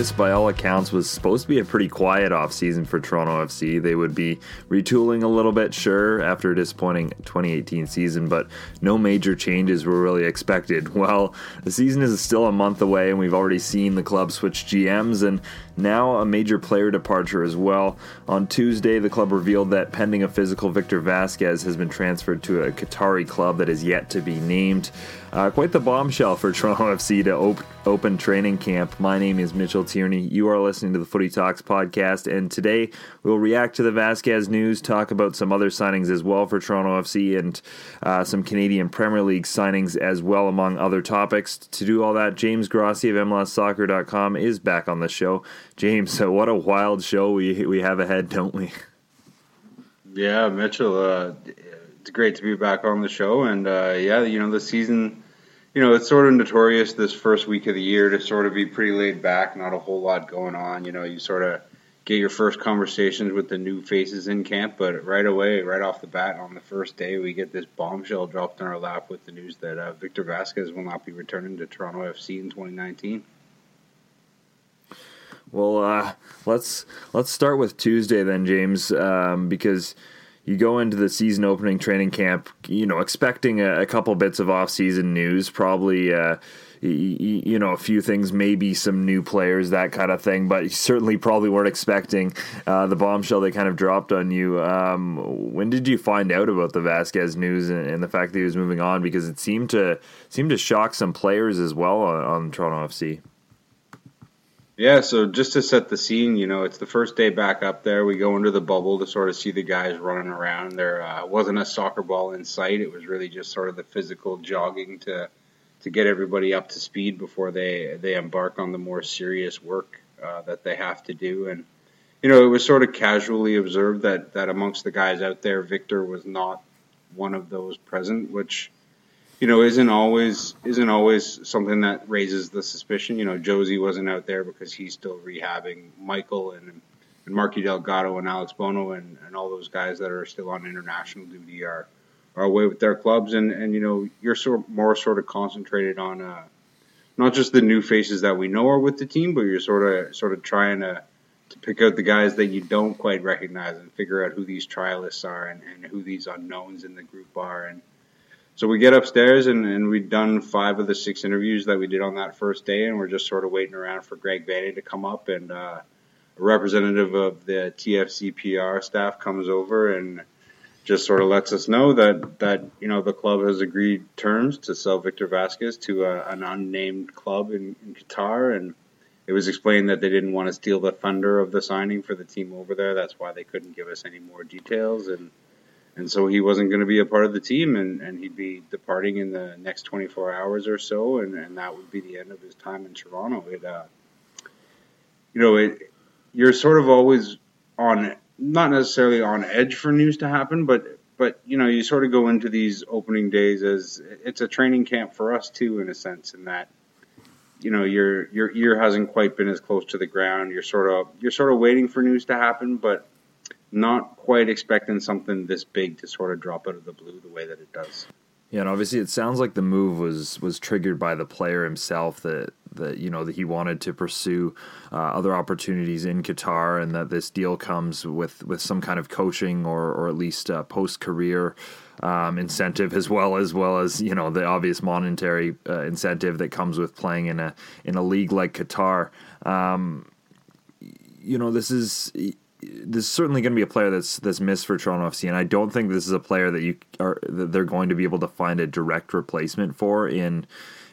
this, by all accounts, was supposed to be a pretty quiet offseason for Toronto FC. They would be retooling a little bit, sure, after a disappointing 2018 season, but no major changes were really expected. Well, the season is still a month away, and we've already seen the club switch GMs and now a major player departure as well. On Tuesday, the club revealed that pending a physical, Victor Vazquez has been transferred to a Qatari club that is yet to be named. Uh, quite the bombshell for Toronto FC to op- open training camp. My name is Mitchell Tierney. You are listening to the Footy Talks podcast, and today we'll react to the Vazquez news, talk about some other signings as well for Toronto FC, and uh, some Canadian Premier League signings as well, among other topics. To do all that, James Grossi of MLSsoccer.com is back on the show. James, what a wild show we we have ahead, don't we? Yeah, Mitchell. Uh, it's great to be back on the show, and uh, yeah, you know the season. You know, it's sort of notorious this first week of the year to sort of be pretty laid back, not a whole lot going on. You know, you sort of get your first conversations with the new faces in camp, but right away, right off the bat, on the first day, we get this bombshell dropped in our lap with the news that uh, Victor Vazquez will not be returning to Toronto FC in 2019. Well, uh, let's let's start with Tuesday then, James, um, because you go into the season opening training camp, you know, expecting a, a couple bits of off-season news, probably. Uh, you, know, a few things, maybe some new players, that kind of thing, but you certainly probably weren't expecting uh, the bombshell they kind of dropped on you. Um, when did you find out about the Vazquez news and, and, the fact that he was moving on? Because it seemed to seemed to shock some players as well on, on Toronto FC. Yeah, so just to set the scene, you know, it's the first day back up there. We go into the bubble to sort of see the guys running around. There uh, wasn't a soccer ball in sight. It was really just sort of the physical jogging to to get everybody up to speed before they they embark on the more serious work uh, that they have to do. And you know, it was sort of casually observed that that amongst the guys out there, Victor was not one of those present, which you know, isn't always isn't always something that raises the suspicion. You know, Jozy wasn't out there because he's still rehabbing. Michael and and Marky Delgado and Alex Bono and, and all those guys that are still on international duty are are away with their clubs. And and you know, you're sort more sort of concentrated on uh, not just the new faces that we know are with the team, but you're sort of sort of trying to to pick out the guys that you don't quite recognize and figure out who these trialists are and, and who these unknowns in the group are and so we get upstairs and, and we'd done five of the six interviews that we did on that first day, and we're just sort of waiting around for Greg Vanney to come up. And uh, a representative of the TFC PR staff comes over and just sort of lets us know that that you know the club has agreed terms to sell Victor Vazquez to a, an unnamed club in, in Qatar, and it was explained that they didn't want to steal the thunder of the signing for the team over there. That's why they couldn't give us any more details and and so he wasn't going to be a part of the team, and, and he'd be departing in the next 24 hours or so, and, and that would be the end of his time in Toronto. It, uh, you know, it you're sort of always on, not necessarily on edge for news to happen, but but you know, you sort of go into these opening days as it's a training camp for us too, in a sense, in that you know your your ear hasn't quite been as close to the ground. You're sort of you're sort of waiting for news to happen, but not quite expecting something this big to sort of drop out of the blue the way that it does. Yeah, and obviously it sounds like the move was was triggered by the player himself that that you know that he wanted to pursue uh, other opportunities in Qatar, and that this deal comes with with some kind of coaching or or at least post career um, incentive as well as well as you know the obvious monetary uh, incentive that comes with playing in a in a league like Qatar. Um, you know, this is this is certainly going to be a player that's that's missed for Toronto FC, and I don't think this is a player that you are that they're going to be able to find a direct replacement for in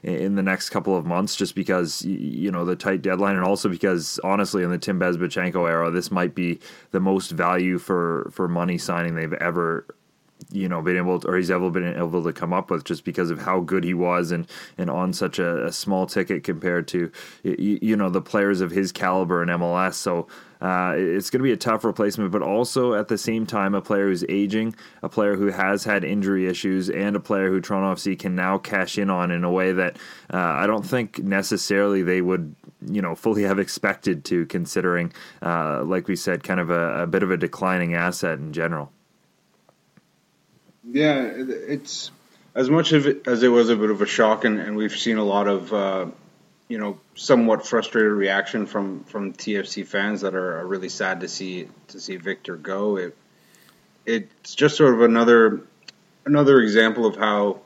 in the next couple of months, just because you know the tight deadline, and also because honestly, in the Tim Bezbatchenko era, this might be the most value for for money signing they've ever you know been able to, or he's ever been able to come up with just because of how good he was and and on such a, a small ticket compared to you, you, know the players of his caliber in MLS so uh, it's going to be a tough replacement but also at the same time a player who's aging a player who has had injury issues and a player who Toronto FC can now cash in on in a way that uh, I don't think necessarily they would you know fully have expected to considering uh, like we said kind of a, a bit of a declining asset in general yeah, it's as much of it as it was a bit of a shock, and, and we've seen a lot of uh, you know, somewhat frustrated reaction from from TFC fans that are, really sad to see to see Victor go. It it's just sort of another another example of how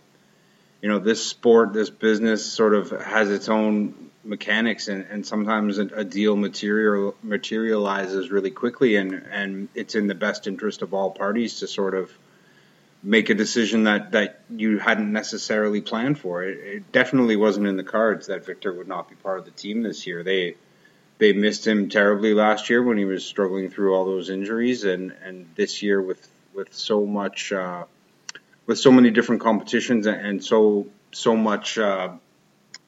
you know this sport, this business, sort of has its own mechanics, and, and sometimes a, a deal material materializes really quickly, and and it's in the best interest of all parties to sort of make a decision that, that you hadn't necessarily planned for. It, it, definitely wasn't in the cards that Victor would not be part of the team this year. They they missed him terribly last year when he was struggling through all those injuries, and, and this year with with so much uh, with so many different competitions and so so much uh,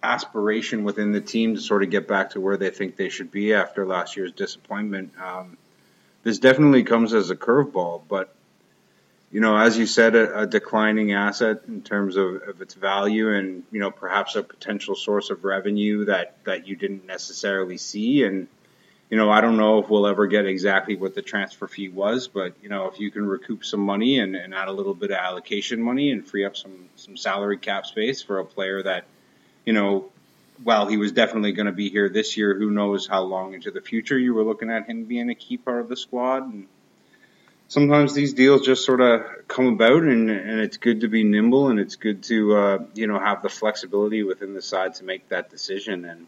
aspiration within the team to sort of get back to where they think they should be after last year's disappointment. Um, this definitely comes as a curveball, but you know, as you said, a, a declining asset in terms of, of, its value, and you know, perhaps a potential source of revenue that that you didn't necessarily see. And you know, I don't know if we'll ever get exactly what the transfer fee was, but you know, if you can recoup some money and, and add a little bit of allocation money and free up some some salary cap space for a player that, you know, while he was definitely going to be here this year, who knows how long into the future you were looking at him being a key part of the squad and sometimes these deals just sort of come about and, and it's good to be nimble and it's good to uh, you know have the flexibility within the side to make that decision. And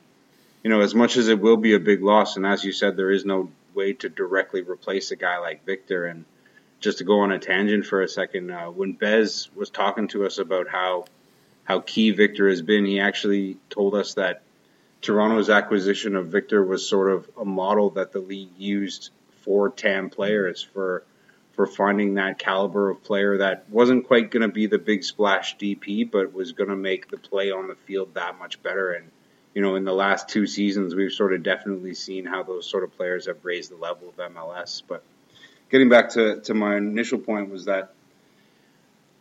you know as much as it will be a big loss and as you said there is no way to directly replace a guy like Victor. And just to go on a tangent for a second uh, when Bez was talking to us about how how key Victor has been he actually told us that Toronto's acquisition of Victor was sort of a model that the league used for TAM players for for finding that caliber of player that wasn't quite going to be the big splash DP, but was going to make the play on the field that much better. And, you know, in the last two seasons, we've sort of definitely seen how those sort of players have raised the level of MLS. But getting back to, to my initial point was that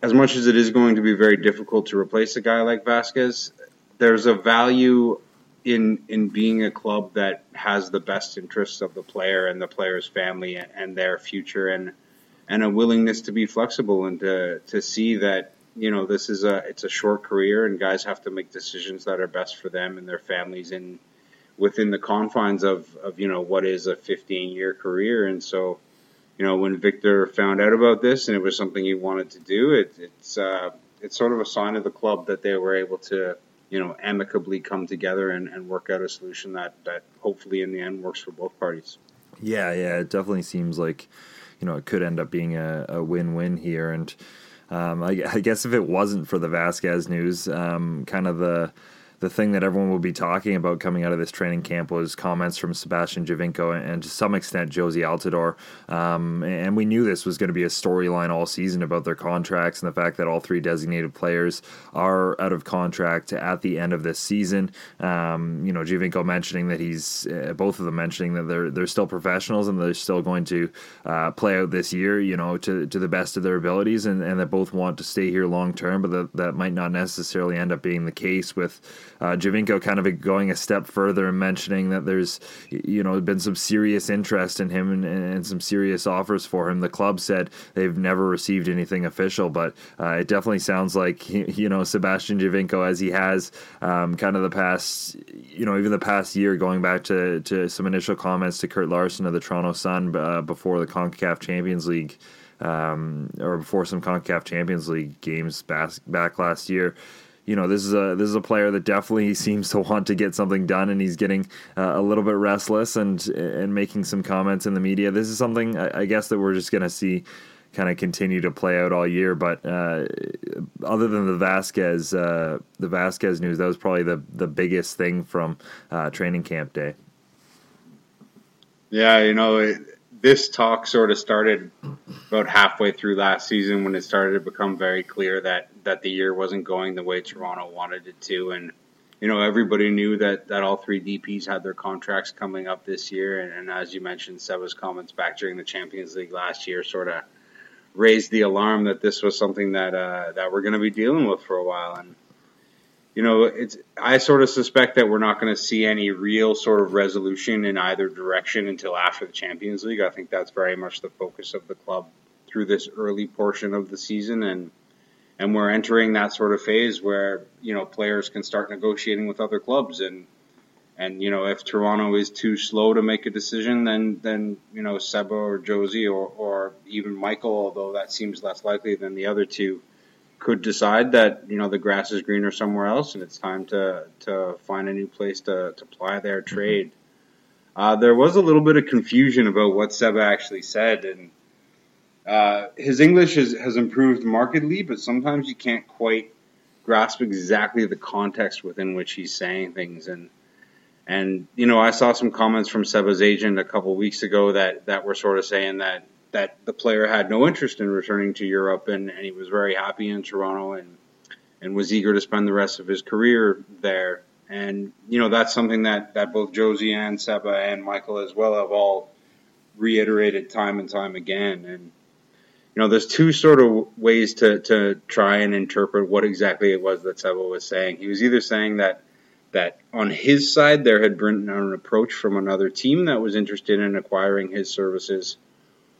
as much as it is going to be very difficult to replace a guy like Vazquez, there's a value in in being a club that has the best interests of the player and the player's family and, their future and and a willingness to be flexible and to to see that you know this is a it's a short career and guys have to make decisions that are best for them and their families in within the confines of of you know what is a 15 year career and so you know when Victor found out about this and it was something he wanted to do it, it's uh, it's sort of a sign of the club that they were able to you know amicably come together and, and work out a solution that that hopefully in the end works for both parties. Yeah, yeah, it definitely seems like you know it could end up being a, a win-win here. And um, I, I, guess if it wasn't for the Vazquez news, um, kind of the the thing that everyone will be talking about coming out of this training camp was comments from Sebastian Giovinco and, to some extent Jozy Altidore. Um, and we knew this was going to be a storyline all season about their contracts and the fact that all three designated players are out of contract at the end of this season. Um, you know, Giovinco mentioning that he's uh, both of them mentioning that they're they're still professionals and they're still going to uh, play out this year. You know, to to the best of their abilities, and, and that both want to stay here long term, but that that might not necessarily end up being the case with uh, Giovinco kind of going a step further and mentioning that there's you know been some serious interest in him and, and some serious offers for him. The club said they've never received anything official, but uh, it definitely sounds like you know Sebastian Giovinco, as he has um, kind of the past you know even the past year going back to to some initial comments to Kurt Larson of the Toronto Sun uh, before the Concacaf Champions League. Um, or before some CONCACAF Champions League games back last year, you know, this is a this is a player that definitely seems to want to get something done, and he's getting uh, a little bit restless and and making some comments in the media. This is something I, guess that we're just going to see kind of continue to play out all year. But uh, other than the Vazquez uh, the Vazquez news, that was probably the the biggest thing from uh, training camp day. Yeah, you know. It, this talk sort of started about halfway through last season when it started to become very clear that that the year wasn't going the way Toronto wanted it to, and you know everybody knew that that all three DPS had their contracts coming up this year, and, and as you mentioned, Seba's comments back during the Champions League last year sort of raised the alarm that this was something that uh, that we're going to be dealing with for a while, and you know, it's I sort of suspect that we're not going to see any real sort of resolution in either direction until after the Champions League. I think that's very much the focus of the club through this early portion of the season. And and we're entering that sort of phase where, you know, players can start negotiating with other clubs and And you know, if Toronto is too slow to make a decision, then then you know Seba or Jozy or or even Michael, although that seems less likely than the other two, could decide that you know the grass is greener somewhere else and it's time to to find a new place to to ply their mm-hmm. trade. Uh, there was a little bit of confusion about what Seba actually said, and uh, his English has, has improved markedly, but sometimes you can't quite grasp exactly the context within which he's saying things. And and you know, I saw some comments from Seba's agent a couple weeks ago that that were sort of saying that that the player had no interest in returning to Europe, and, and he was very happy in Toronto and and was eager to spend the rest of his career there. And you know, that's something that that both Jozy and Seba and Michael as well have all reiterated time and time again. And you know, there's two sort of ways to, to try and interpret what exactly it was that Seba was saying. He was either saying that that on his side there had been an approach from another team that was interested in acquiring his services,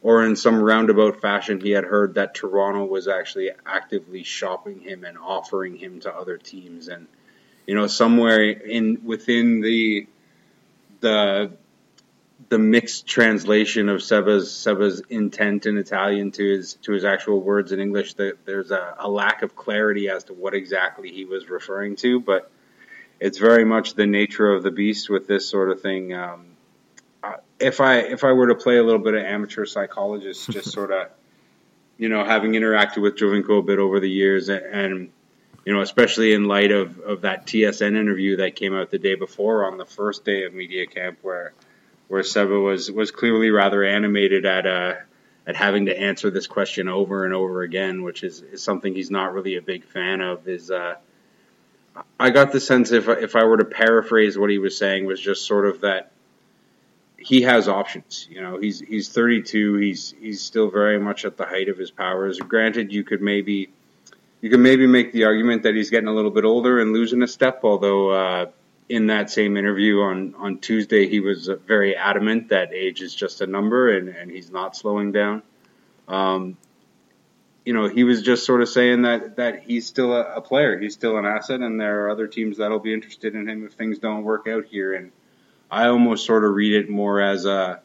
or in some roundabout fashion he had heard that Toronto was actually actively shopping him and offering him to other teams, and you know somewhere in within the the the mixed translation of Seba's Seba's intent in Italian to his to his actual words in English. That there's a, a, lack of clarity as to what exactly he was referring to, but it's very much the nature of the beast with this sort of thing. Um, if I if I were to play a little bit of amateur psychologist, just sort of, you know, having interacted with Giovinco a bit over the years, and, and you know, especially in light of, of that TSN interview that came out the day before on the first day of media camp, where where Seba was was clearly rather animated at uh, at having to answer this question over and over again, which is, is something he's not really a big fan of. Is uh, I got the sense if if I were to paraphrase what he was saying was just sort of that he has options. You know, he's he's 32. He's he's still very much at the height of his powers. Granted, you could maybe you could maybe make the argument that he's getting a little bit older and losing a step, although. Uh, in that same interview on, on Tuesday, he was very adamant that age is just a number and, and he's not slowing down. Um, you know, he was just sort of saying that, that he's still a, a, player. He's still an asset, and there are other teams that'll be interested in him if things don't work out here. And I almost sort of read it more as a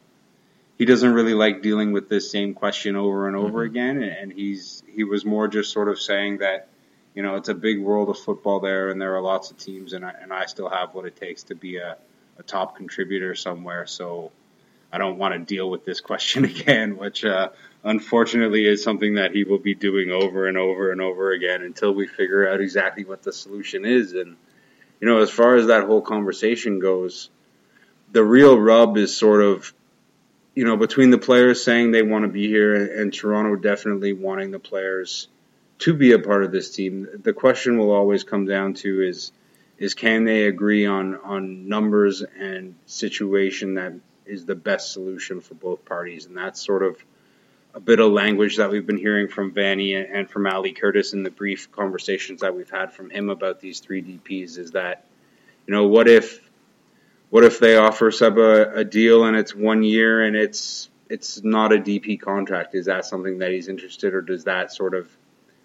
he doesn't really like dealing with this same question over and over mm-hmm. again, and he's he was more just sort of saying that you know, it's a big world of football there, and there are lots of teams, and I, and I still have what it takes to be a, a top contributor somewhere. So I don't want to deal with this question again, which uh, unfortunately is something that he will be doing over and over and over again until we figure out exactly what the solution is. And you know, as far as that whole conversation goes, the real rub is sort of you know between the players saying they want to be here and Toronto definitely wanting the players to be a part of this team. The question will always come down to is is can they agree on on numbers and situation that is the best solution for both parties, and that's sort of a bit of language that we've been hearing from Vanney and from Ali Curtis in the brief conversations that we've had from him about these three DPs is that you know what if what if they offer Seba a deal and it's one year and it's it's not a DP contract? Is that something that he's interested, or does that sort of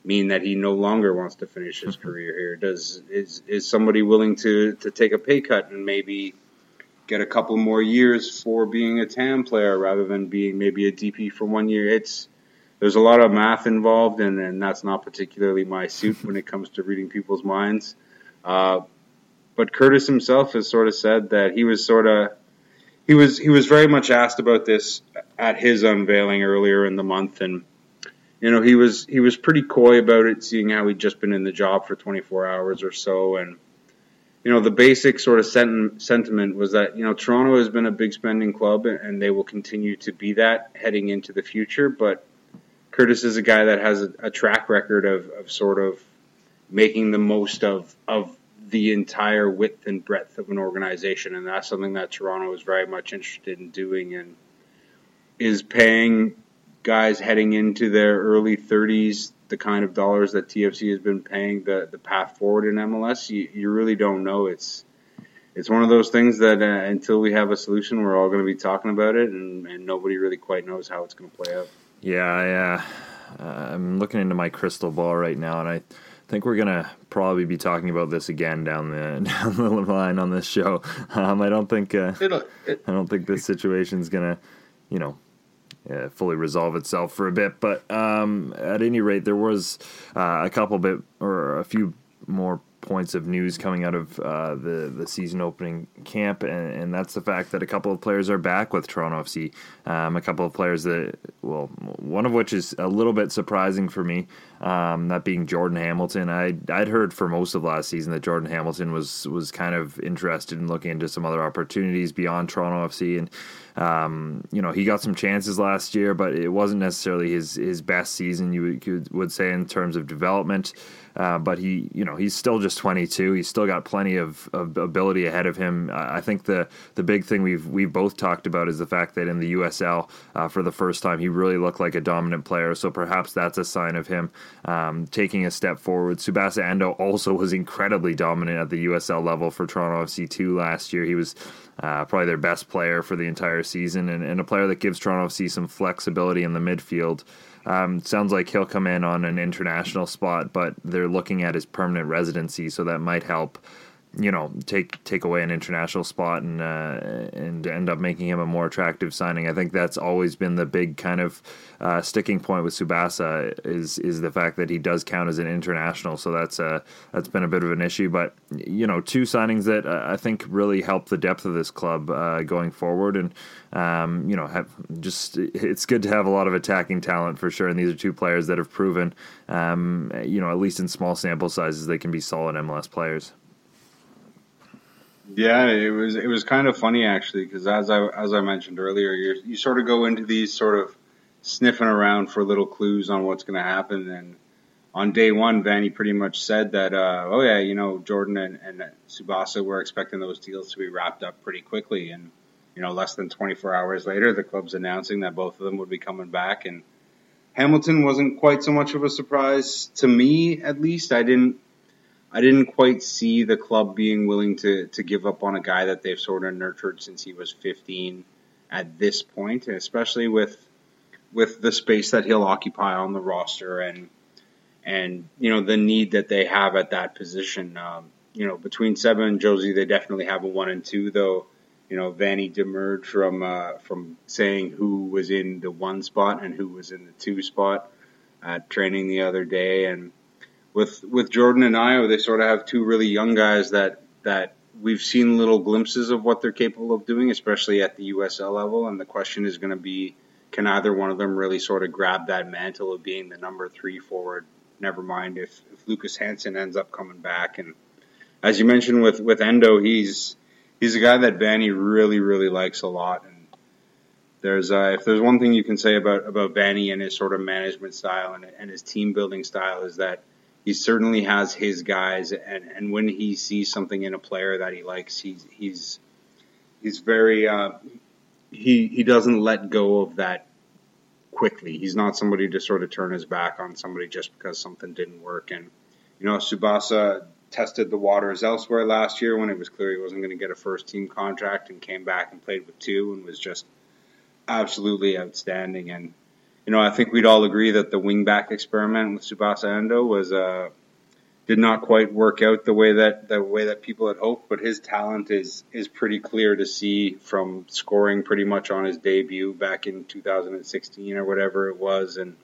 mean that he no longer wants to finish his career here? Does is is somebody willing to to take a pay cut and maybe get a couple more years for being a TAM player rather than being maybe a DP for one year? It's there's a lot of math involved, and, and that's not particularly my suit when it comes to reading people's minds. Uh, but Curtis himself has sort of said that he was sort of he was he was very much asked about this at his unveiling earlier in the month, and you know, he was he was pretty coy about it, seeing how he'd just been in the job for 24 hours or so, and you know, the basic sort of sent- sentiment was that you know Toronto has been a big spending club, and they will continue to be that heading into the future. But Curtis is a guy that has a, a track record of, of sort of making the most of of the entire width and breadth of an organization, and that's something that Toronto is very much interested in doing, and is paying guys heading into their early 30s, the kind of dollars that TFC has been paying, the the path forward in MLS, you, you really don't know. It's it's one of those things that uh, until we have a solution, we're all going to be talking about it, and, and nobody really quite knows how it's going to play out. Yeah, yeah. Uh, I'm looking into my crystal ball right now, and I I think we're gonna probably be talking about this again down the down the line on this show. Um, I don't think uh, it, I don't think this situation's gonna, you know, uh, fully resolve itself for a bit. But um, at any rate, there was uh, a couple bit or a few more points of news coming out of uh, the the season opening camp, and, and, that's the fact that a couple of players are back with Toronto FC. Um, a couple of players that, well, one of which is a little bit surprising for me. Um, that being Jordan Hamilton. I I'd heard for most of last season that Jordan Hamilton was was kind of interested in looking into some other opportunities beyond Toronto FC, and um, you know he got some chances last year, but it wasn't necessarily his his best season. You would, you would say in terms of development. Uh, but he, you know, he's still just 22. He's still got plenty of, of ability ahead of him. I think the the big thing we've we've both talked about is the fact that in the USL uh, for the first time he really looked like a dominant player. So perhaps that's a sign of him um, taking a step forward. Tsubasa Endo also was incredibly dominant at the USL level for Toronto FC two last year. He was uh, probably their best player for the entire season and, and a player that gives Toronto FC some flexibility in the midfield. Um, sounds like he'll come in on an international spot, but they're looking at his permanent residency, so that might help you know take take away an international spot and uh, and end up making him a more attractive signing. I think that's always been the big kind of uh, sticking point with Tsubasa is is the fact that he does count as an international. So that's uh, that's been a bit of an issue. But you know, two signings that uh, I think really help the depth of this club uh, going forward, and um, you know, have just it's good to have a lot of attacking talent for sure. And these are two players that have proven, um, you know, at least in small sample sizes, they can be solid MLS players. Yeah, it was it was kind of funny actually because as I as I mentioned earlier, you you sort of go into these sort of sniffing around for little clues on what's going to happen. And on day one, Vanney pretty much said that, uh, oh yeah, you know, Jordan and, and Tsubasa were expecting those deals to be wrapped up pretty quickly. And you know, less than 24 hours later, the club's announcing that both of them would be coming back. And Hamilton wasn't quite so much of a surprise to me, at least. I didn't I didn't quite see the club being willing to to give up on a guy that they've sort of nurtured since he was 15 at this point, especially with with the space that he'll occupy on the roster and and you know the need that they have at that position. Um, you know, between Seba and Jozy, they definitely have a one and two, though. You know, Vanney demurred from uh, from saying who was in the one spot and who was in the two spot at training the other day, and with with Jordan and Ayo, they sort of have two really young guys that that we've seen little glimpses of what they're capable of doing, especially at the USL level. And the question is going to be, can either one of them really sort of grab that mantle of being the number three forward? Never mind if, if Lucas Janson ends up coming back. And as you mentioned with with Endo, he's he's a guy that Vanney really really likes a lot. And there's uh, if there's one thing you can say about about Vanney and his sort of management style and, and his team building style is that he certainly has his guys, and, and when he sees something in a player that he likes, he's he's he's very uh, he he doesn't let go of that quickly. He's not somebody to sort of turn his back on somebody just because something didn't work. And you know, Tsubasa tested the waters elsewhere last year when it was clear he wasn't going to get a first team contract, and came back and played with two and was just absolutely outstanding. And you know, I think we'd all agree that the wingback experiment with Tsubasa Endo was uh, did not quite work out the way that the way that people had hoped. But his talent is is pretty clear to see from scoring pretty much on his debut back in 2016 or whatever it was. And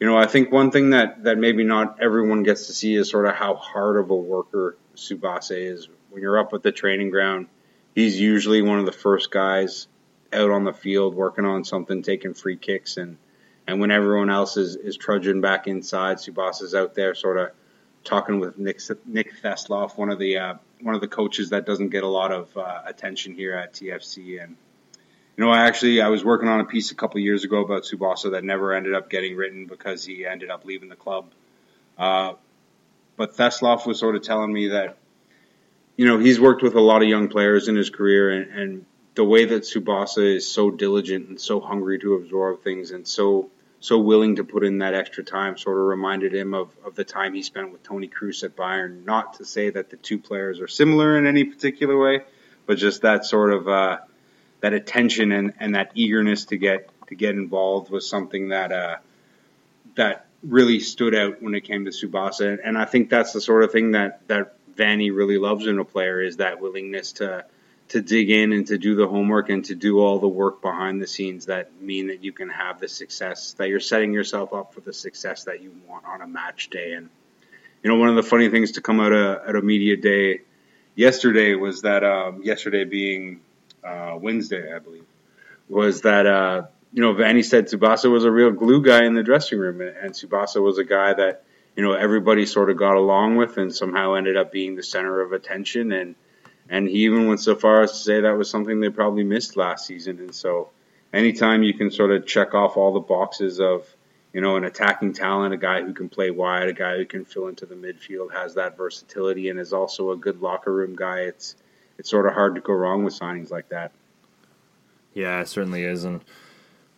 you know, I think one thing that that maybe not everyone gets to see is sort of how hard of a worker Tsubasa is. When you're up at the training ground, he's usually one of the first guys out on the field working on something, taking free kicks, and and when everyone else is, is trudging back inside, is out there sort of talking with Nick Nick Theslof, one of the uh, one of the coaches that doesn't get a lot of uh, attention here at TFC. And you know, I actually I was working on a piece a couple years ago about Tsubasa that never ended up getting written because he ended up leaving the club. Uh, but Theslof was sort of telling me that you know he's worked with a lot of young players in his career, and, and the way that Tsubasa is so diligent and so hungry to absorb things and so so willing to put in that extra time sort of reminded him of, of the time he spent with Toni Kroos at Bayern. Not to say that the two players are similar in any particular way, but just that sort of uh, that attention and, and that eagerness to get to get involved was something that uh, that really stood out when it came to Tsubasa. and I think that's the sort of thing that that Vanney really loves in a player is that willingness to to dig in and to do the homework and to do all the work behind the scenes that mean that you can have the success that you're setting yourself up for the success that you want on a match day. And you know, one of the funny things to come out of, a media day yesterday was that um, yesterday being uh, Wednesday, I believe, was that uh, you know Vanney said Tsubasa was a real glue guy in the dressing room, and, and Tsubasa was a guy that you know everybody sort of got along with and somehow ended up being the center of attention and and he even went so far as to say that was something they probably missed last season. And so, anytime you can sort of check off all the boxes of, you know, an attacking talent, a guy who can play wide, a guy who can fill into the midfield, has that versatility, and is also a good locker room guy, it's it's sort of hard to go wrong with signings like that. Yeah, it certainly is, and.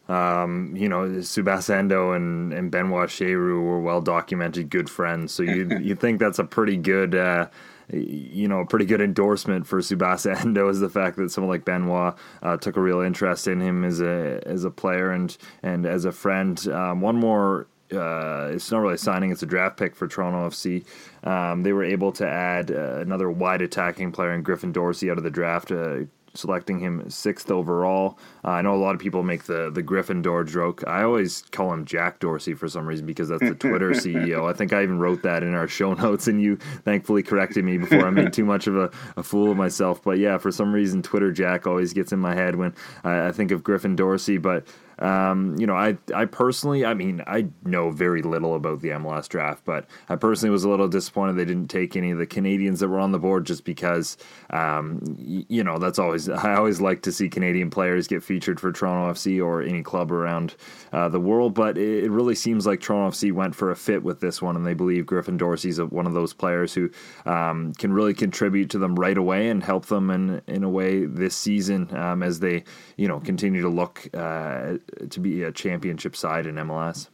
Um, you know, Tsubasa Endo and, and Benoit Cheyrou were well documented good friends. So you you think that's a pretty good uh, you know, a pretty good endorsement for Tsubasa Endo is the fact that someone like Benoit uh, took a real interest in him as a as a player and and as a friend. Um, one more uh, it's not really signing; it's a draft pick for Toronto FC. Um, they were able to add uh, another wide attacking player in Griffin Dorsey out of the draft. Uh, selecting him sixth overall. Uh, I know a lot of people make the the Gryffindor joke. I always call him Jack Dorsey for some reason because that's the Twitter CEO. I think I even wrote that in our show notes, and you thankfully corrected me before I made too much of a, a fool of myself. But yeah, for some reason, Twitter Jack always gets in my head when I, I think of Griffin Dorsey. But um, you know, I I personally, I mean, I know very little about the MLS draft, but I personally was a little disappointed they didn't take any of the Canadians that were on the board, just because, um, you know, that's always I always like to see Canadian players get featured for Toronto FC or any club around uh, the world. But it, it, really seems like Toronto FC went for a fit with this one, and they believe Griffin Dorsey's one of those players who um, can really contribute to them right away and help them in in a way this season um, as they you know continue to look. Uh, to be a championship side in MLS.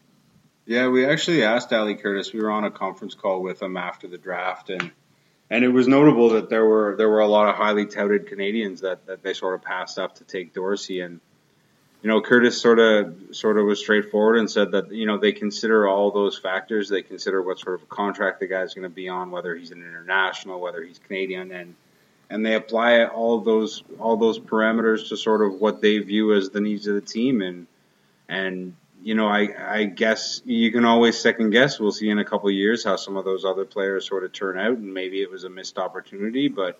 Yeah, we actually asked Ali Curtis. We were on a conference call with him after the draft, and and it was notable that there were there were a lot of highly touted Canadians that, that they sort of passed up to take Dorsey, and you know Curtis sort of sort of was straightforward and said that you know they consider all those factors. They consider what sort of contract the guy's going to be on, whether he's an international, whether he's Canadian, and and they apply all those all those parameters to sort of what they view as the needs of the team and and you know, I I guess you can always second guess. We'll see in a couple of years how some of those other players sort of turn out, and maybe it was a missed opportunity. But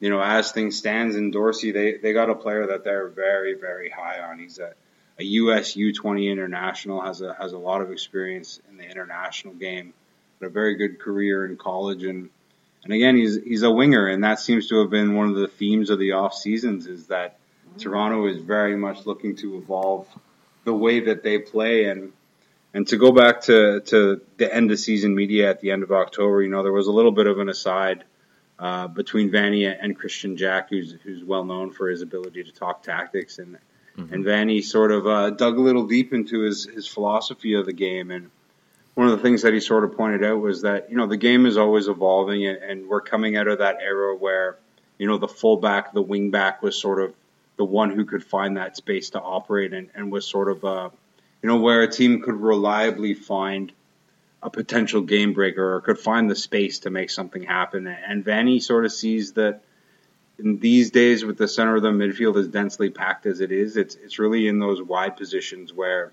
you know, as things stands in Dorsey, they they got a player that they're very very high on. He's a a US U20 international, has a has a lot of experience in the international game, had a very good career in college, and and again, he's he's a winger, and that seems to have been one of the themes of the off seasons is that Toronto is very much looking to evolve the way that they play. And and to go back to to the end of season media at the end of October, you know, there was a little bit of an aside uh, between Vanney and Kristian Jack, who's who's well known for his ability to talk tactics, and mm-hmm. and Vanney sort of uh, dug a little deep into his his philosophy of the game, and one of the things that he sort of pointed out was that you know the game is always evolving, and, and we're coming out of that era where you know the fullback, the wingback was sort of the one who could find that space to operate and, and was sort of, uh, you know, where a team could reliably find a potential game breaker or could find the space to make something happen. And Vanney sort of sees that in these days with the center of the midfield as densely packed as it is, it's it's really in those wide positions where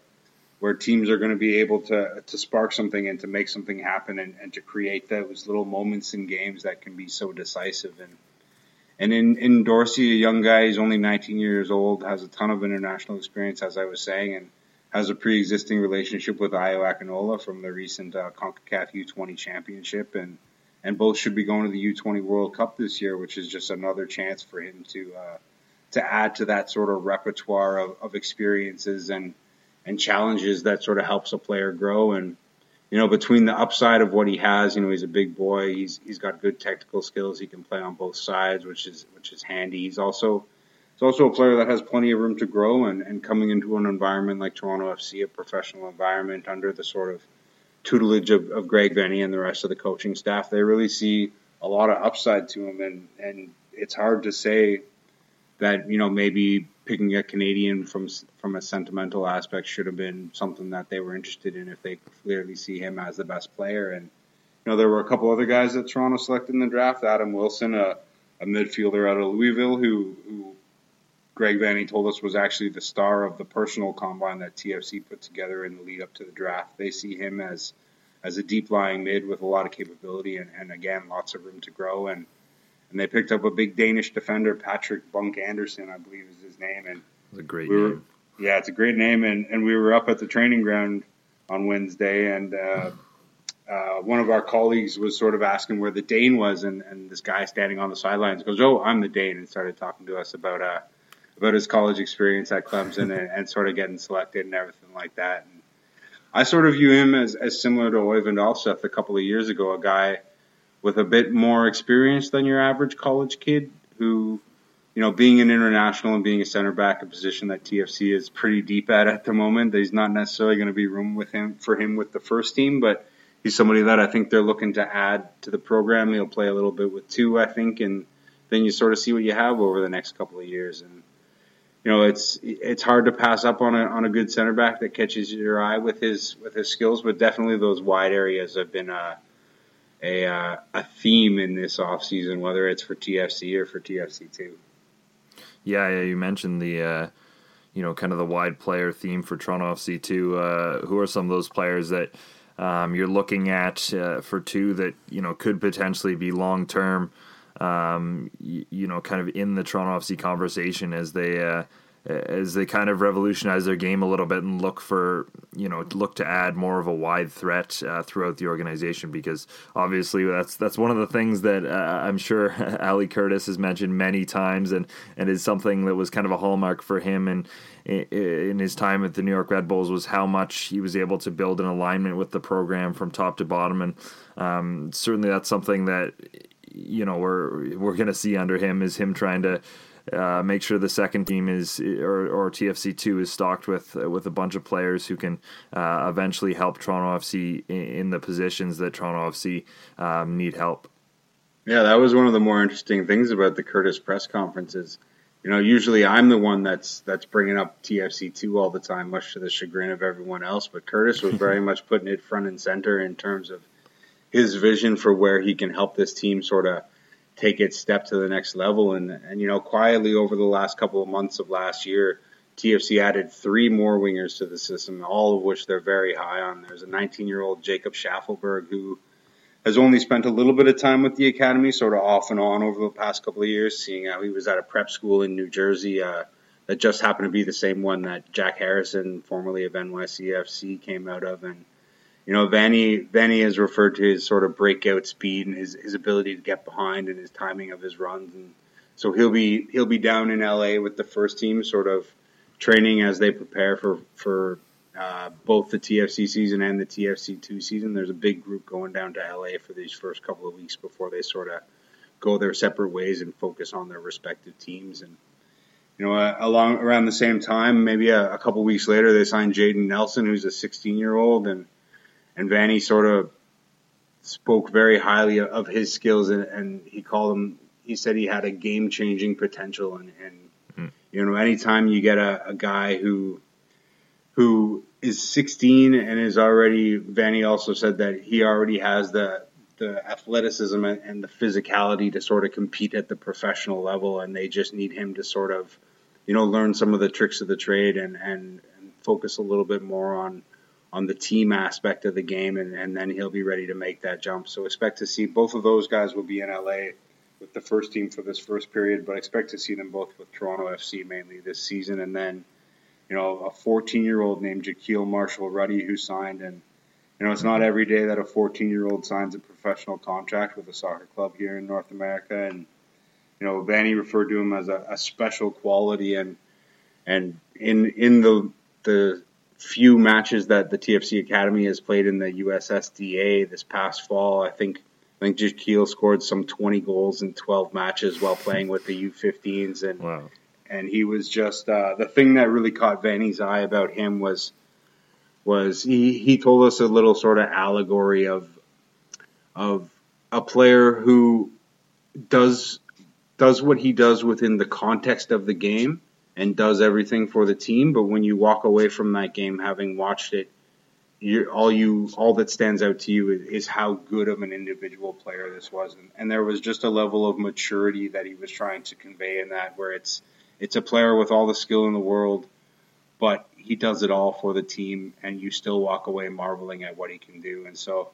where teams are going to be able to to spark something and to make something happen and, and to create those little moments in games that can be so decisive. And and in, in Dorsey, a young guy, he's only 19 years old, has a ton of international experience, as I was saying, and has a pre-existing relationship with Ayo Akinola from the recent uh, CONCACAF U20 championship, and and both should be going to the U20 World Cup this year, which is just another chance for him to uh, to add to that sort of repertoire of, of experiences and and challenges that sort of helps a player grow and you know, between the upside of what he has, you know, he's a big boy. He's he's got good technical skills. He can play on both sides, which is which is handy. He's also he's also a player that has plenty of room to grow and, and coming into an environment like Toronto FC, a professional environment under the sort of tutelage of, of Greg Vanney and the rest of the coaching staff, they really see a lot of upside to him and, and it's hard to say that, you know, maybe picking a Canadian from from a sentimental aspect should have been something that they were interested in if they clearly see him as the best player. And you know, there were a couple other guys that Toronto selected in the draft. Adam Wilson, a, a midfielder out of Louisville, who who Greg Vanney told us was actually the star of the personal combine that TFC put together in the lead up to the draft. They see him as as a deep lying mid with a lot of capability and, and again lots of room to grow and and they picked up a big Danish defender, Patrick Bunk Andersen, I believe is his name. And it's a great we were, name. Yeah, it's a great name. And, and we were up at the training ground on Wednesday, and uh, uh, one of our colleagues was sort of asking where the Dane was, and, and this guy standing on the sidelines goes, "Oh, I'm the Dane," and started talking to us about uh, about his college experience at Clemson and, and sort of getting selected and everything like that. And I sort of view him as, as similar to Oyvind Alseth a couple of years ago, a guy with a bit more experience than your average college kid who, you know, being an international and being a center back, a position that TFC is pretty deep at at the moment. There's not necessarily going to be room with him for him with the first team, but he's somebody that I think they're looking to add to the program. He'll play a little bit with two, I think, and then you sort of see what you have over the next couple of years. And you know, it's it's hard to pass up on a on a good center back that catches your eye with his with his skills, but definitely those wide areas have been uh, a uh, a theme in this off season, whether it's for TFC or for TFC two. Yeah, yeah, you mentioned the uh, you know kind of the wide player theme for Toronto FC two. Uh, who are some of those players that um, you're looking at uh, for two that you know could potentially be long term? Um, you, you, know, kind of in the Toronto FC conversation as they uh, as they kind of revolutionize their game a little bit and look for you know look to add more of a wide threat uh, throughout the organization because obviously that's that's one of the things that uh, I'm sure Ali Curtis has mentioned many times and and is something that was kind of a hallmark for him and in his time at the New York Red Bulls was how much he was able to build an alignment with the program from top to bottom. And um, certainly that's something that you know we're we're going to see under him is him trying to uh, make sure the second team is or, or TFC two is stocked with uh, with a bunch of players who can uh, eventually help Toronto FC in, in, the positions that Toronto FC um, need help. Yeah, that was one of the more interesting things about the Curtis press conferences. You know, usually I'm the one that's that's bringing up TFC two all the time, much to the chagrin of everyone else. But Curtis was very much putting it front and center in terms of his vision for where he can help this team sort of take its step to the next level. And, and, you know, quietly over the last couple of months of last year, TFC added three more wingers to the system, all of which they're very high on. There's a 19 year old Jacob Shaffelburg who has only spent a little bit of time with the academy, sort of off and on over the past couple of years, seeing how he was at a prep school in New Jersey uh, that just happened to be the same one that Jack Harrison, formerly of NYCFC, came out of. And you know, Vanny Vanney has referred to his sort of breakout speed and his, his ability to get behind and his timing of his runs, and so he'll be he'll be down in LA with the first team, sort of training as they prepare for for uh, both the TFC season and the TFC two season. There's a big group going down to LA for these first couple of weeks before they sort of go their separate ways and focus on their respective teams and you know, uh, along around the same time, maybe a, a couple weeks later, they signed Jayden Nelson, who's a 16 year old, and and Vanney sort of spoke very highly of his skills, and, and he called him. He said he had a game changing potential, and, and mm. you know, anytime you get a, a guy who who is 16 and is already. Vanney also said that he already has the the athleticism and the physicality to sort of compete at the professional level, and they just need him to sort of, you know, learn some of the tricks of the trade and and, and focus a little bit more on on the team aspect of the game, and, and then he'll be ready to make that jump. So expect to see both of those guys will be in LA with the first team for this first period, but expect to see them both with Toronto FC mainly this season, and then you know a 14 year old named Jahkeele Marshall Rutty who signed, and you know it's not every day that a 14 year old signs a professional contract with a soccer club here in North America, and you know Vanney referred to him as a, a special quality, and and in in the the few matches that the TFC Academy has played in the USSDA this past fall. I think I think Jahkeele scored some 20 goals in 12 matches while playing with the U15s, and wow. and he was just uh, the thing that really caught Vanney's eye about him was was he he told us a little sort of allegory of of a player who does does what he does within the context of the game and does everything for the team. But when you walk away from that game having watched it, all you all that stands out to you is, is, how good of an individual player this was, and, and there was just a level of maturity that he was trying to convey in that, where it's it's a player with all the skill in the world, but he does it all for the team, and you still walk away marveling at what he can do. And so,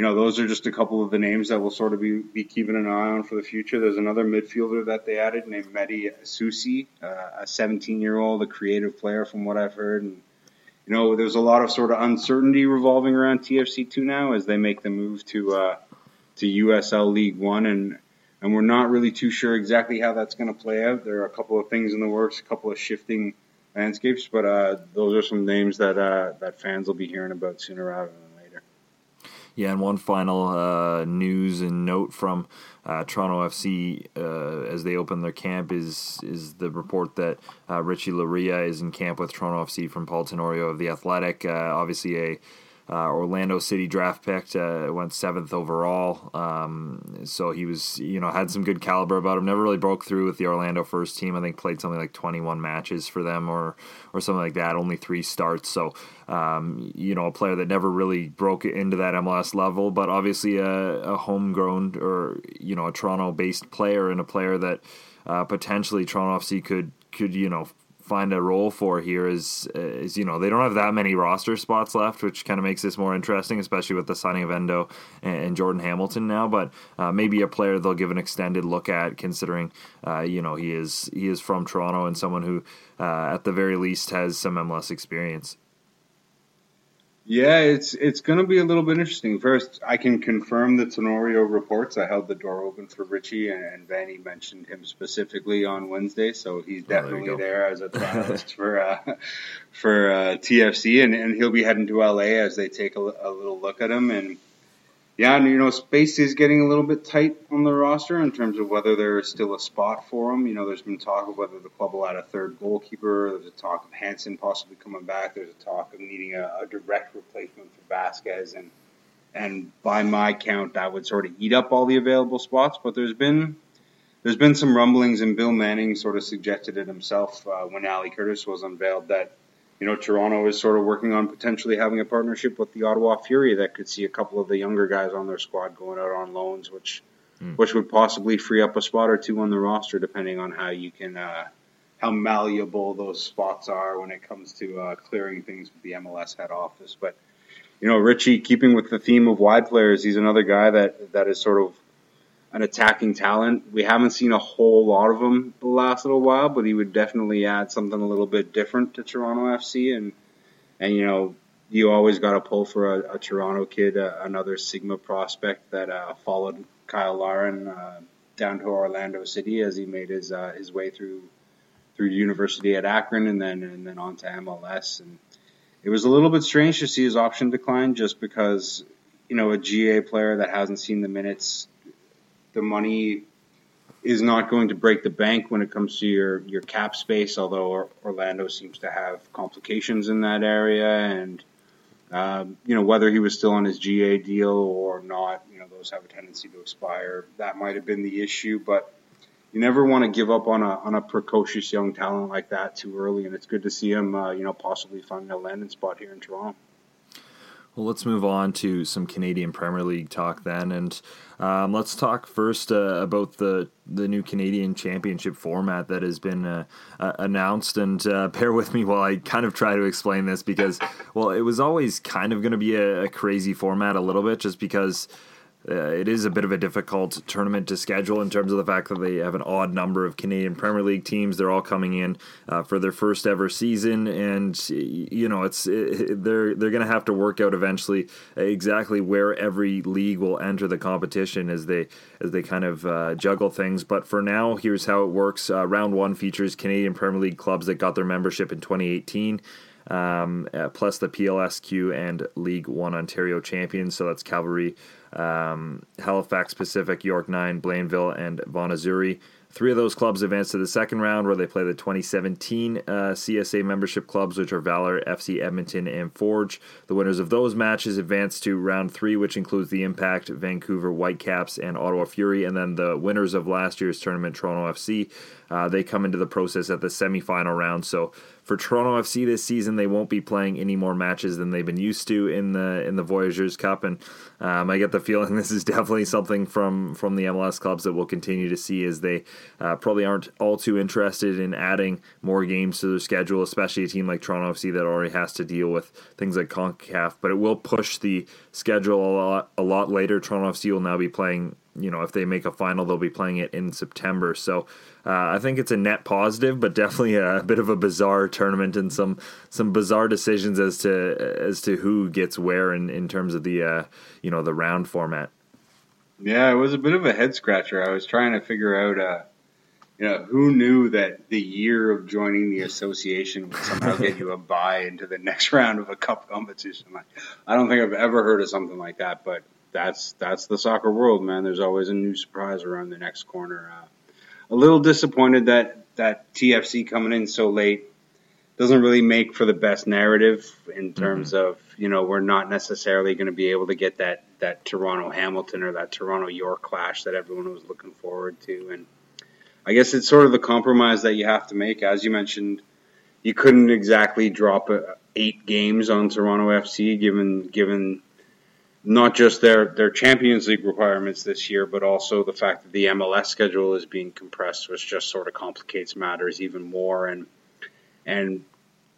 you know, those are just a couple of the names that we'll sort of be, be keeping an eye on for the future. There's another midfielder that they added named Mehdi Essoussi, uh, a 17 year old, a creative player from what I've heard. And, you know, there's a lot of sort of uncertainty revolving around TFC2 now as they make the move to, uh, to USL League One. And, and we're not really too sure exactly how that's going to play out. There are a couple of things in the works, a couple of shifting landscapes, but uh, those are some names that uh, that fans will be hearing about sooner rather than. Yeah, and one final uh, news and note from uh, Toronto FC uh, as they open their camp is is the report that uh, Richie Laryea is in camp with Toronto FC from Paul Tenorio of the Athletic. obviously, a uh, Orlando City draft picked, uh, went seventh overall. Um, so he was, you know, had some good caliber about him. Never really broke through with the Orlando first team. I think played something like 21 matches for them or or something like that. Only three starts. So, um, you know, a player that never really broke into that MLS level, but obviously a, a homegrown or you know a Toronto-based player and a player that uh, potentially Toronto FC could could you know find a role for here is is you know they don't have that many roster spots left, which kind of makes this more interesting, especially with the signing of Endo and, Jordan Hamilton now. But uh, maybe a player they'll give an extended look at, considering uh, you know he is he is from Toronto and someone who uh, at the very least has some MLS experience. Yeah, it's it's going to be a little bit interesting. First, I can confirm the Tenorio reports. I held the door open for Richie, and, and Vanney mentioned him specifically on Wednesday, so he's definitely oh, there, there, as a trialist for uh, for uh, TFC, and, and he'll be heading to LA as they take a, a little look at him and yeah, and you know, space is getting a little bit tight on the roster in terms of whether there is still a spot for him. You know, there's been talk of whether the club will add a third goalkeeper. There's a talk of Hansen possibly coming back. There's a talk of needing a, a direct replacement for Vazquez, and and by my count, that would sort of eat up all the available spots. But there's been there's been some rumblings, and Bill Manning sort of suggested it himself uh, when Ali Curtis was unveiled that you know, Toronto is sort of working on potentially having a partnership with the Ottawa Fury that could see a couple of the younger guys on their squad going out on loans, which mm. which would possibly free up a spot or two on the roster, depending on how you can uh, how malleable those spots are when it comes to uh, clearing things with the MLS head office. But you know, Richie, keeping with the theme of wide players, he's another guy that that is sort of an attacking talent. We haven't seen a whole lot of him the last little while, but he would definitely add something a little bit different to Toronto FC. And and you know, you always got to pull for a, a Toronto kid, uh, another Sigma prospect that uh, followed Cyle Larin uh, down to Orlando City as he made his uh, his way through through university at Akron and then and then on to MLS. And it was a little bit strange to see his option decline just because you know a GA player that hasn't seen the minutes the money is not going to break the bank when it comes to your, your cap space, although Orlando seems to have complications in that area. And, um, you know, whether he was still on his GA deal or not, you know, those have a tendency to expire. That might have been the issue, but you never want to give up on a, on a precocious young talent like that too early. And it's good to see him, uh, you know, possibly finding a landing spot here in Toronto. Well, let's move on to some Canadian Premier League talk then, and um, let's talk first uh, about the the new Canadian Championship format that has been uh, uh, announced. And uh, bear with me while I kind of try to explain this because, well, it was always kind of going to be a, a crazy format a little bit, just because uh, it is a bit of a difficult tournament to schedule in terms of the fact that they have an odd number of Canadian Premier League teams. They're all coming in uh, for their first ever season, and you know it's it, they're they're going to have to work out eventually exactly where every league will enter the competition as they as they kind of uh, juggle things. But for now, here's how it works: uh, round one features Canadian Premier League clubs that got their membership in 2018 um, uh, plus the PLSQ and League One Ontario champions. So that's Cavalry, um, Halifax Pacific, York 9, Blainville, and Azzurri. Three of those clubs advance to the second round, where they play the 2017 uh, CSA membership clubs, which are Valor, FC Edmonton, and Forge. The winners of those matches advance to round three, which includes the Impact, Vancouver Whitecaps, and Ottawa Fury. And then the winners of last year's tournament, Toronto FC, uh, they come into the process at the semifinal round. So for Toronto FC this season, they won't be playing any more matches than they've been used to in the in the Voyageurs Cup, and um, I get the feeling this is definitely something from from the MLS clubs that we'll continue to see as they uh, probably aren't all too interested in adding more games to their schedule, especially a team like Toronto FC that already has to deal with things like Concacaf. But it will push the schedule a lot a lot later. Toronto FC will now be playing you know, if they make a final, they'll be playing it in September. So uh, I think it's a net positive, but definitely a, bit of a bizarre tournament and some some bizarre decisions as to as to who gets where in, in terms of the uh, you know the round format. Yeah, it was a bit of a head scratcher. I was trying to figure out, uh, you know, who knew that the year of joining the association would somehow get you a buy into the next round of a cup competition. I don't think I've ever heard of something like that, but that's that's the soccer world, man. There's always a new surprise around the next corner. Uh, a little disappointed that that TFC coming in so late doesn't really make for the best narrative in mm-hmm. terms mm-hmm. of you know we're not necessarily going to be able to get that that Toronto Hamilton or that Toronto York clash that everyone was looking forward to, and I guess it's sort of the compromise that you have to make. As you mentioned, you couldn't exactly drop a, eight games on Toronto FC given given not just their their Champions League requirements this year, but also the fact that the MLS schedule is being compressed, which just sort of complicates matters even more. And and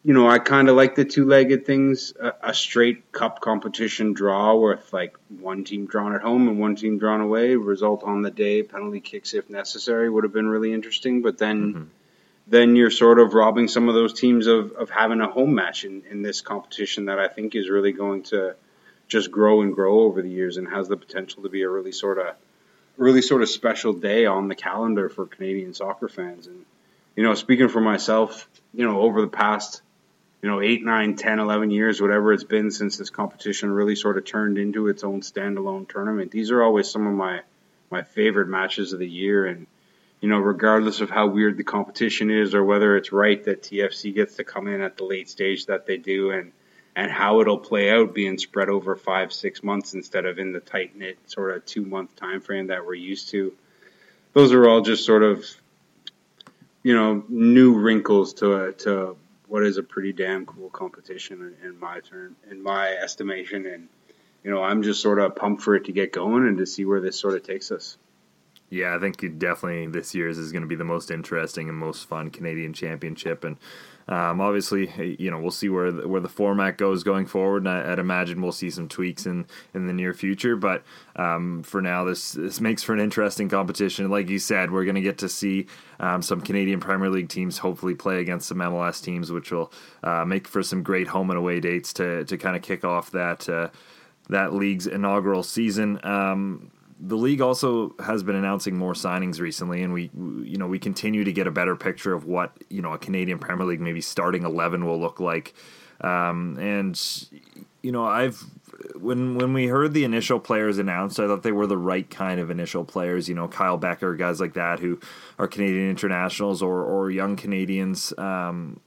you know, I kind of like the two-legged things. A, a, straight cup competition draw with like one team drawn at home and one team drawn away, result on the day, penalty kicks if necessary, would have been really interesting. But then. Mm-hmm. Then you're sort of robbing some of those teams of, of having a home match in, in this competition that I think is really going to just grow and grow over the years and has the potential to be a really sort of really sort of special day on the calendar for Canadian soccer fans. And you know, speaking for myself, you know, over the past you know, eight, nine, 10, 11 years, whatever it's been since this competition really sort of turned into its own standalone tournament. These are always some of my, my favorite matches of the year. And, you know, regardless of how weird the competition is or whether it's right that TFC gets to come in at the late stage that they do and, and how it'll play out being spread over five, six months instead of in the tight knit sort of two month time frame that we're used to. Those are all just sort of, you know, new wrinkles to to what is a pretty damn cool competition in, my turn, in my estimation, and you know, I'm just sort of pumped for it to get going and to see where this sort of takes us. Yeah, I think definitely this year's is going to be the most interesting and most fun Canadian Championship, and um, obviously, you know, we'll see where the, where the format goes going forward. And I, would imagine we'll see some tweaks in, in the near future. But um, for now, this this makes for an interesting competition. Like you said, we're going to get to see um, some Canadian Premier League teams hopefully play against some MLS teams, which will uh, make for some great home and away dates to to kind of kick off that uh, that league's inaugural season. Um, the league also has been announcing more signings recently, and we, you know, we continue to get a better picture of what you know a Canadian Premier League maybe starting eleven will look like. Um, and you know, I've when when we heard the initial players announced, I thought they were the right kind of initial players. You know, Kyle Bekker, guys like that who are Canadian internationals or or young Canadians. Um,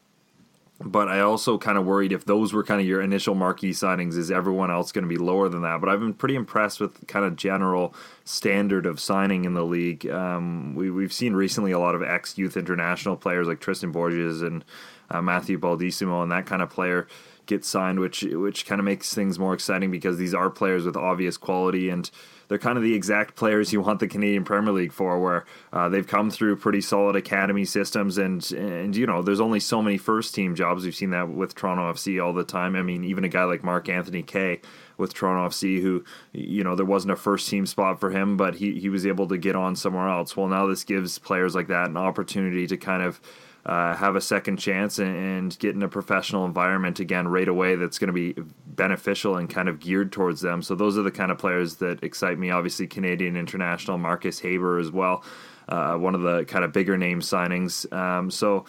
but I also kind of worried if those were kind of your initial marquee signings, is everyone else going to be lower than that? But I've been pretty impressed with kind of general standard of signing in the league. Um, we, we've seen recently a lot of ex youth international players like Tristan Borges and uh, Matthew Baldisimo and that kind of player get signed, which which kind of makes things more exciting because these are players with obvious quality and they're kind of the exact players you want the Canadian Premier League for, where uh, they've come through pretty solid academy systems, and and you know there's only so many first team jobs. We've seen that with Toronto FC all the time. I mean, even a guy like Mark Anthony Kaye with Toronto FC, who you know there wasn't a first team spot for him, but he he was able to get on somewhere else. Well, now this gives players like that an opportunity to kind of uh, have a second chance and, and, get in a professional environment again right away that's going to be beneficial and kind of geared towards them. So those are the kind of players that excite me. Obviously, Canadian international Marcus Haber as well, uh, one of the kind of bigger name signings. Um, so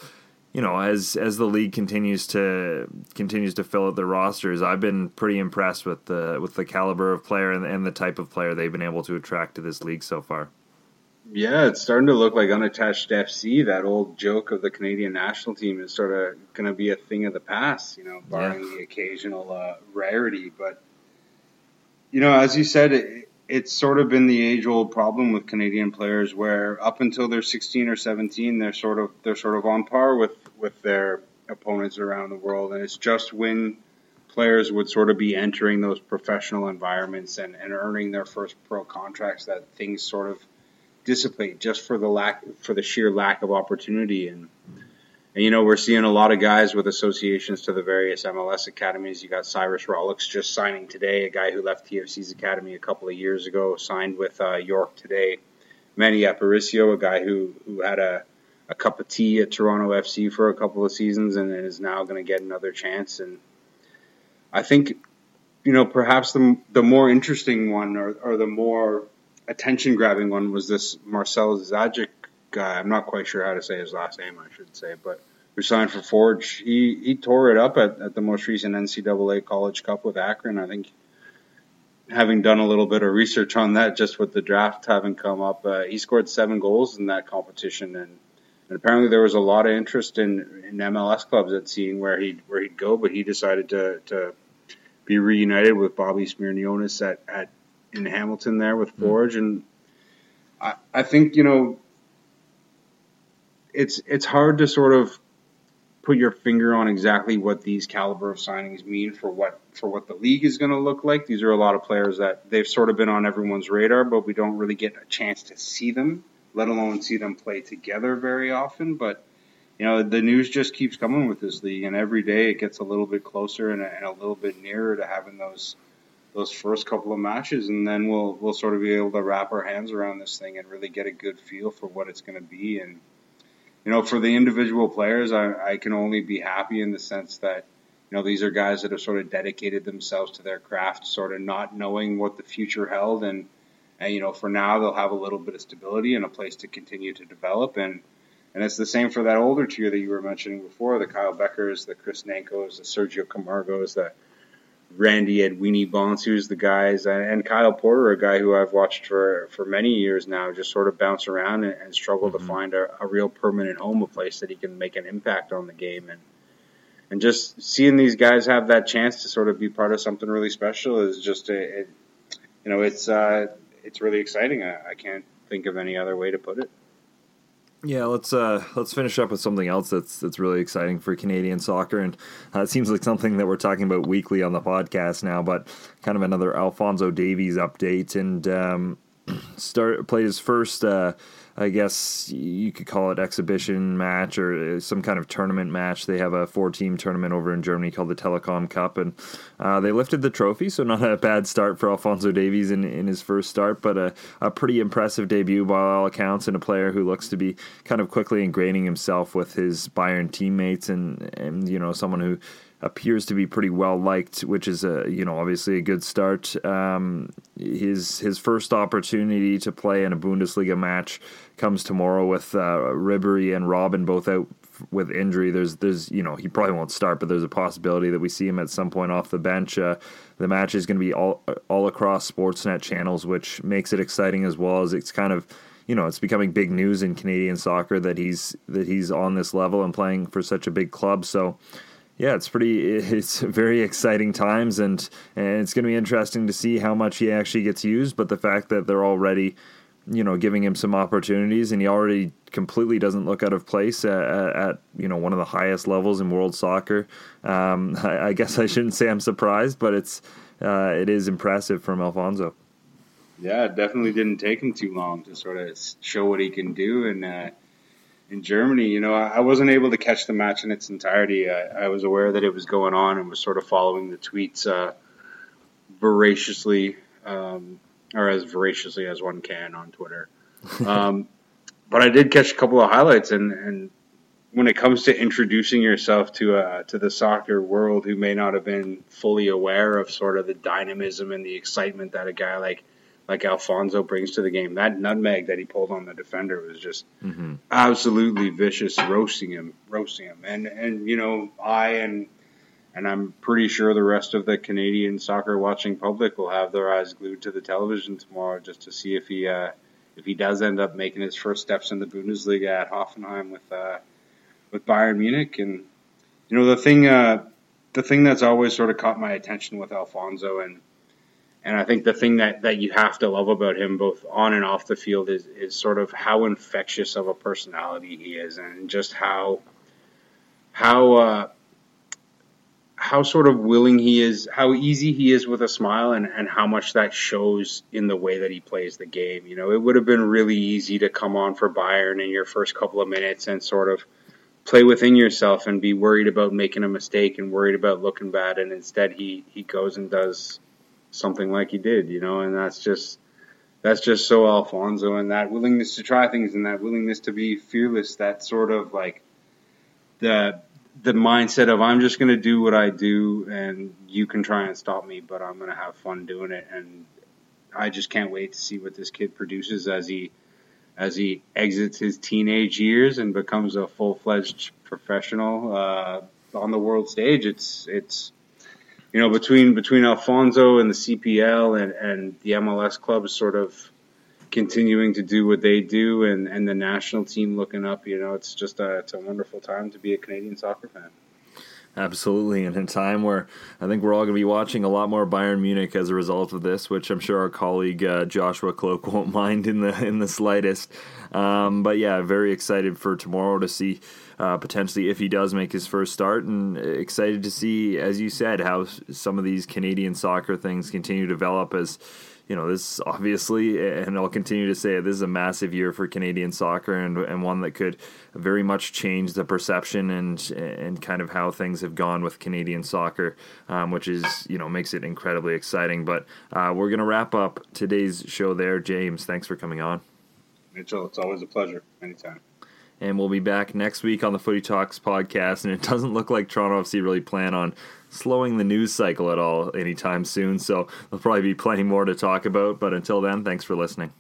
you know, as as the league continues to continues to fill out their rosters, I've been pretty impressed with the with the caliber of player and, and the type of player they've been able to attract to this league so far. Yeah, it's starting to look like unattached FC. That old joke of the Canadian national team is sort of going to be a thing of the past, you know, barring yeah. the occasional uh, rarity. But you know, as you said, it, it's sort of been the age-old problem with Canadian players, where up until they're 16 or 17, they're sort of they're sort of on par with with their opponents around the world, and it's just when players would sort of be entering those professional environments and, and earning their first pro contracts that things sort of dissipate just for the lack for the sheer lack of opportunity and and you know we're seeing a lot of guys with associations to the various MLS academies. You got Cyrus Rollocks just signing today, a guy who left TFC's academy a couple of years ago, signed with uh, York today. Manny Aparicio, a guy who who had a a cup of tea at Toronto FC for a couple of seasons and is now going to get another chance. And I think, you know, perhaps the the more interesting one or, or the more attention grabbing one was this Marcel Zajic guy. I'm not quite sure how to say his last name, I should say, but who signed for Forge. He he tore it up at, at the most recent NCAA College Cup with Akron. I think having done a little bit of research on that, just with the draft having come up, uh, he scored seven goals in that competition, and, and apparently there was a lot of interest in, in MLS clubs at seeing where he where he'd go, but he decided to to be reunited with Bobby Smyrniotis at, at in Hamilton there with hmm. Forge, mm. and I, I think you know it's it's hard to sort of put your finger on exactly what these caliber of signings mean for what for what the league is going to look like. These are a lot of players that they've sort of been on everyone's radar, but we don't really get a chance to see them, let alone see them play together very often. But you know, the news just keeps coming with this league, and every day it gets a little bit closer and a, and a little bit nearer to having those those first couple of matches, and then we'll we'll sort of be able to wrap our hands around this thing and really get a good feel for what it's going to be. And you know, for the individual players, I, I can only be happy in the sense that you know these are guys that have sort of dedicated themselves to their craft, sort of not knowing what the future held, and and you know for now they'll have a little bit of stability and a place to continue to develop and. And it's the same for that older tier that you were mentioning before, the Kyle Bekkers, the Chris Nancos, the Sergio Camargos, the Randy Edwini Bonsu's the guys, and Kyle Porter, a guy who I've watched for, for many years now, just sort of bounce around and, and struggle mm-hmm. to find a, a, real permanent home, a place that he can make an impact on the game. And and just seeing these guys have that chance to sort of be part of something really special is just a, it, you know, it's uh, it's really exciting. I, I can't think of any other way to put it. Yeah, let's uh, let's finish up with something else that's that's really exciting for Canadian soccer, and uh, it seems like something that we're talking about weekly on the podcast now. But kind of another Alphonso Davies update, and um, start played his first uh, I guess you could call it exhibition match or uh, some kind of tournament match. They have a four-team tournament over in Germany called the Telekom Cup, and uh, they lifted the trophy. So not a bad start for Alphonso Davies in, in his first start, but a, a pretty impressive debut by all accounts, and a player who looks to be kind of quickly ingraining himself with his Bayern teammates, and and you know someone who appears to be pretty well liked, which is a you know obviously a good start. Um, his his first opportunity to play in a Bundesliga match comes tomorrow with uh, Ribery and Robben both out with injury. There's there's you know he probably won't start, but there's a possibility that we see him at some point off the bench. Uh, the match is going to be all all across Sportsnet channels, which makes it exciting as well as it's kind of you know it's becoming big news in Canadian soccer that he's that he's on this level and playing for such a big club. So yeah, it's pretty. It's very exciting times, and and it's going to be interesting to see how much he actually gets used. But the fact that they're already, you know, giving him some opportunities, and he already completely doesn't look out of place at, at you know one of the highest levels in world soccer. Um, I, I, guess I shouldn't say I'm surprised, but it's uh, it is impressive from Alphonso. Yeah, it definitely didn't take him too long to sort of show what he can do, and. Uh, in Germany, you know, I wasn't able to catch the match in its entirety. I, I was aware that it was going on and was sort of following the tweets uh, voraciously, um, or as voraciously as one can on Twitter. Um, but I did catch a couple of highlights, and, and when it comes to introducing yourself to uh, to the soccer world, who may not have been fully aware of sort of the dynamism and the excitement that a guy like like Alphonso brings to the game. That nutmeg that he pulled on the defender was just mm-hmm. absolutely vicious, roasting him, roasting him. And and you know, I and and I'm pretty sure the rest of the Canadian soccer watching public will have their eyes glued to the television tomorrow just to see if he uh, if he does end up making his first steps in the Bundesliga at Hoffenheim with uh, with Bayern Munich. And you know the thing uh, the thing that's always sort of caught my attention with Alphonso and and I think the thing that, that you have to love about him, both on and off the field, is, is sort of how infectious of a personality he is, and just how how uh, how sort of willing he is, how easy he is with a smile, and, and how much that shows in the way that he plays the game. You know, it would have been really easy to come on for Bayern in your first couple of minutes and sort of play within yourself and be worried about making a mistake and worried about looking bad, and instead he he goes and does something like he did, you know, and that's just that's just so Alphonso and that willingness to try things and that willingness to be fearless, that sort of like the the mindset of I'm just going to do what I do and you can try and stop me, but I'm going to have fun doing it. And I just can't wait to see what this kid produces as he as he exits his teenage years and becomes a full fledged professional uh, on the world stage. It's it's you know between between Alphonso and the CPL and and the MLS clubs sort of continuing to do what they do and, and the national team looking up, you know, it's just a, it's a wonderful time to be a Canadian soccer fan. Absolutely, and in a time where I think we're all going to be watching a lot more Bayern Munich as a result of this, which I'm sure our colleague uh, Joshua Kloke won't mind in the in the slightest. Um, but yeah, very excited for tomorrow to see uh, potentially if he does make his first start, and excited to see, as you said, how some of these Canadian soccer things continue to develop as you know, this obviously, and I'll continue to say it, this is a massive year for Canadian soccer and, and one that could very much change the perception and and kind of how things have gone with Canadian soccer, um, which is, you know, makes it incredibly exciting. But uh, we're going to wrap up today's show there. James, thanks for coming on. Mitchell, it's always a pleasure. Anytime and we'll be back next week on the Footy Talks podcast. And it doesn't look like Toronto FC really plan on slowing the news cycle at all anytime soon. So there'll probably be plenty more to talk about. But until then, thanks for listening.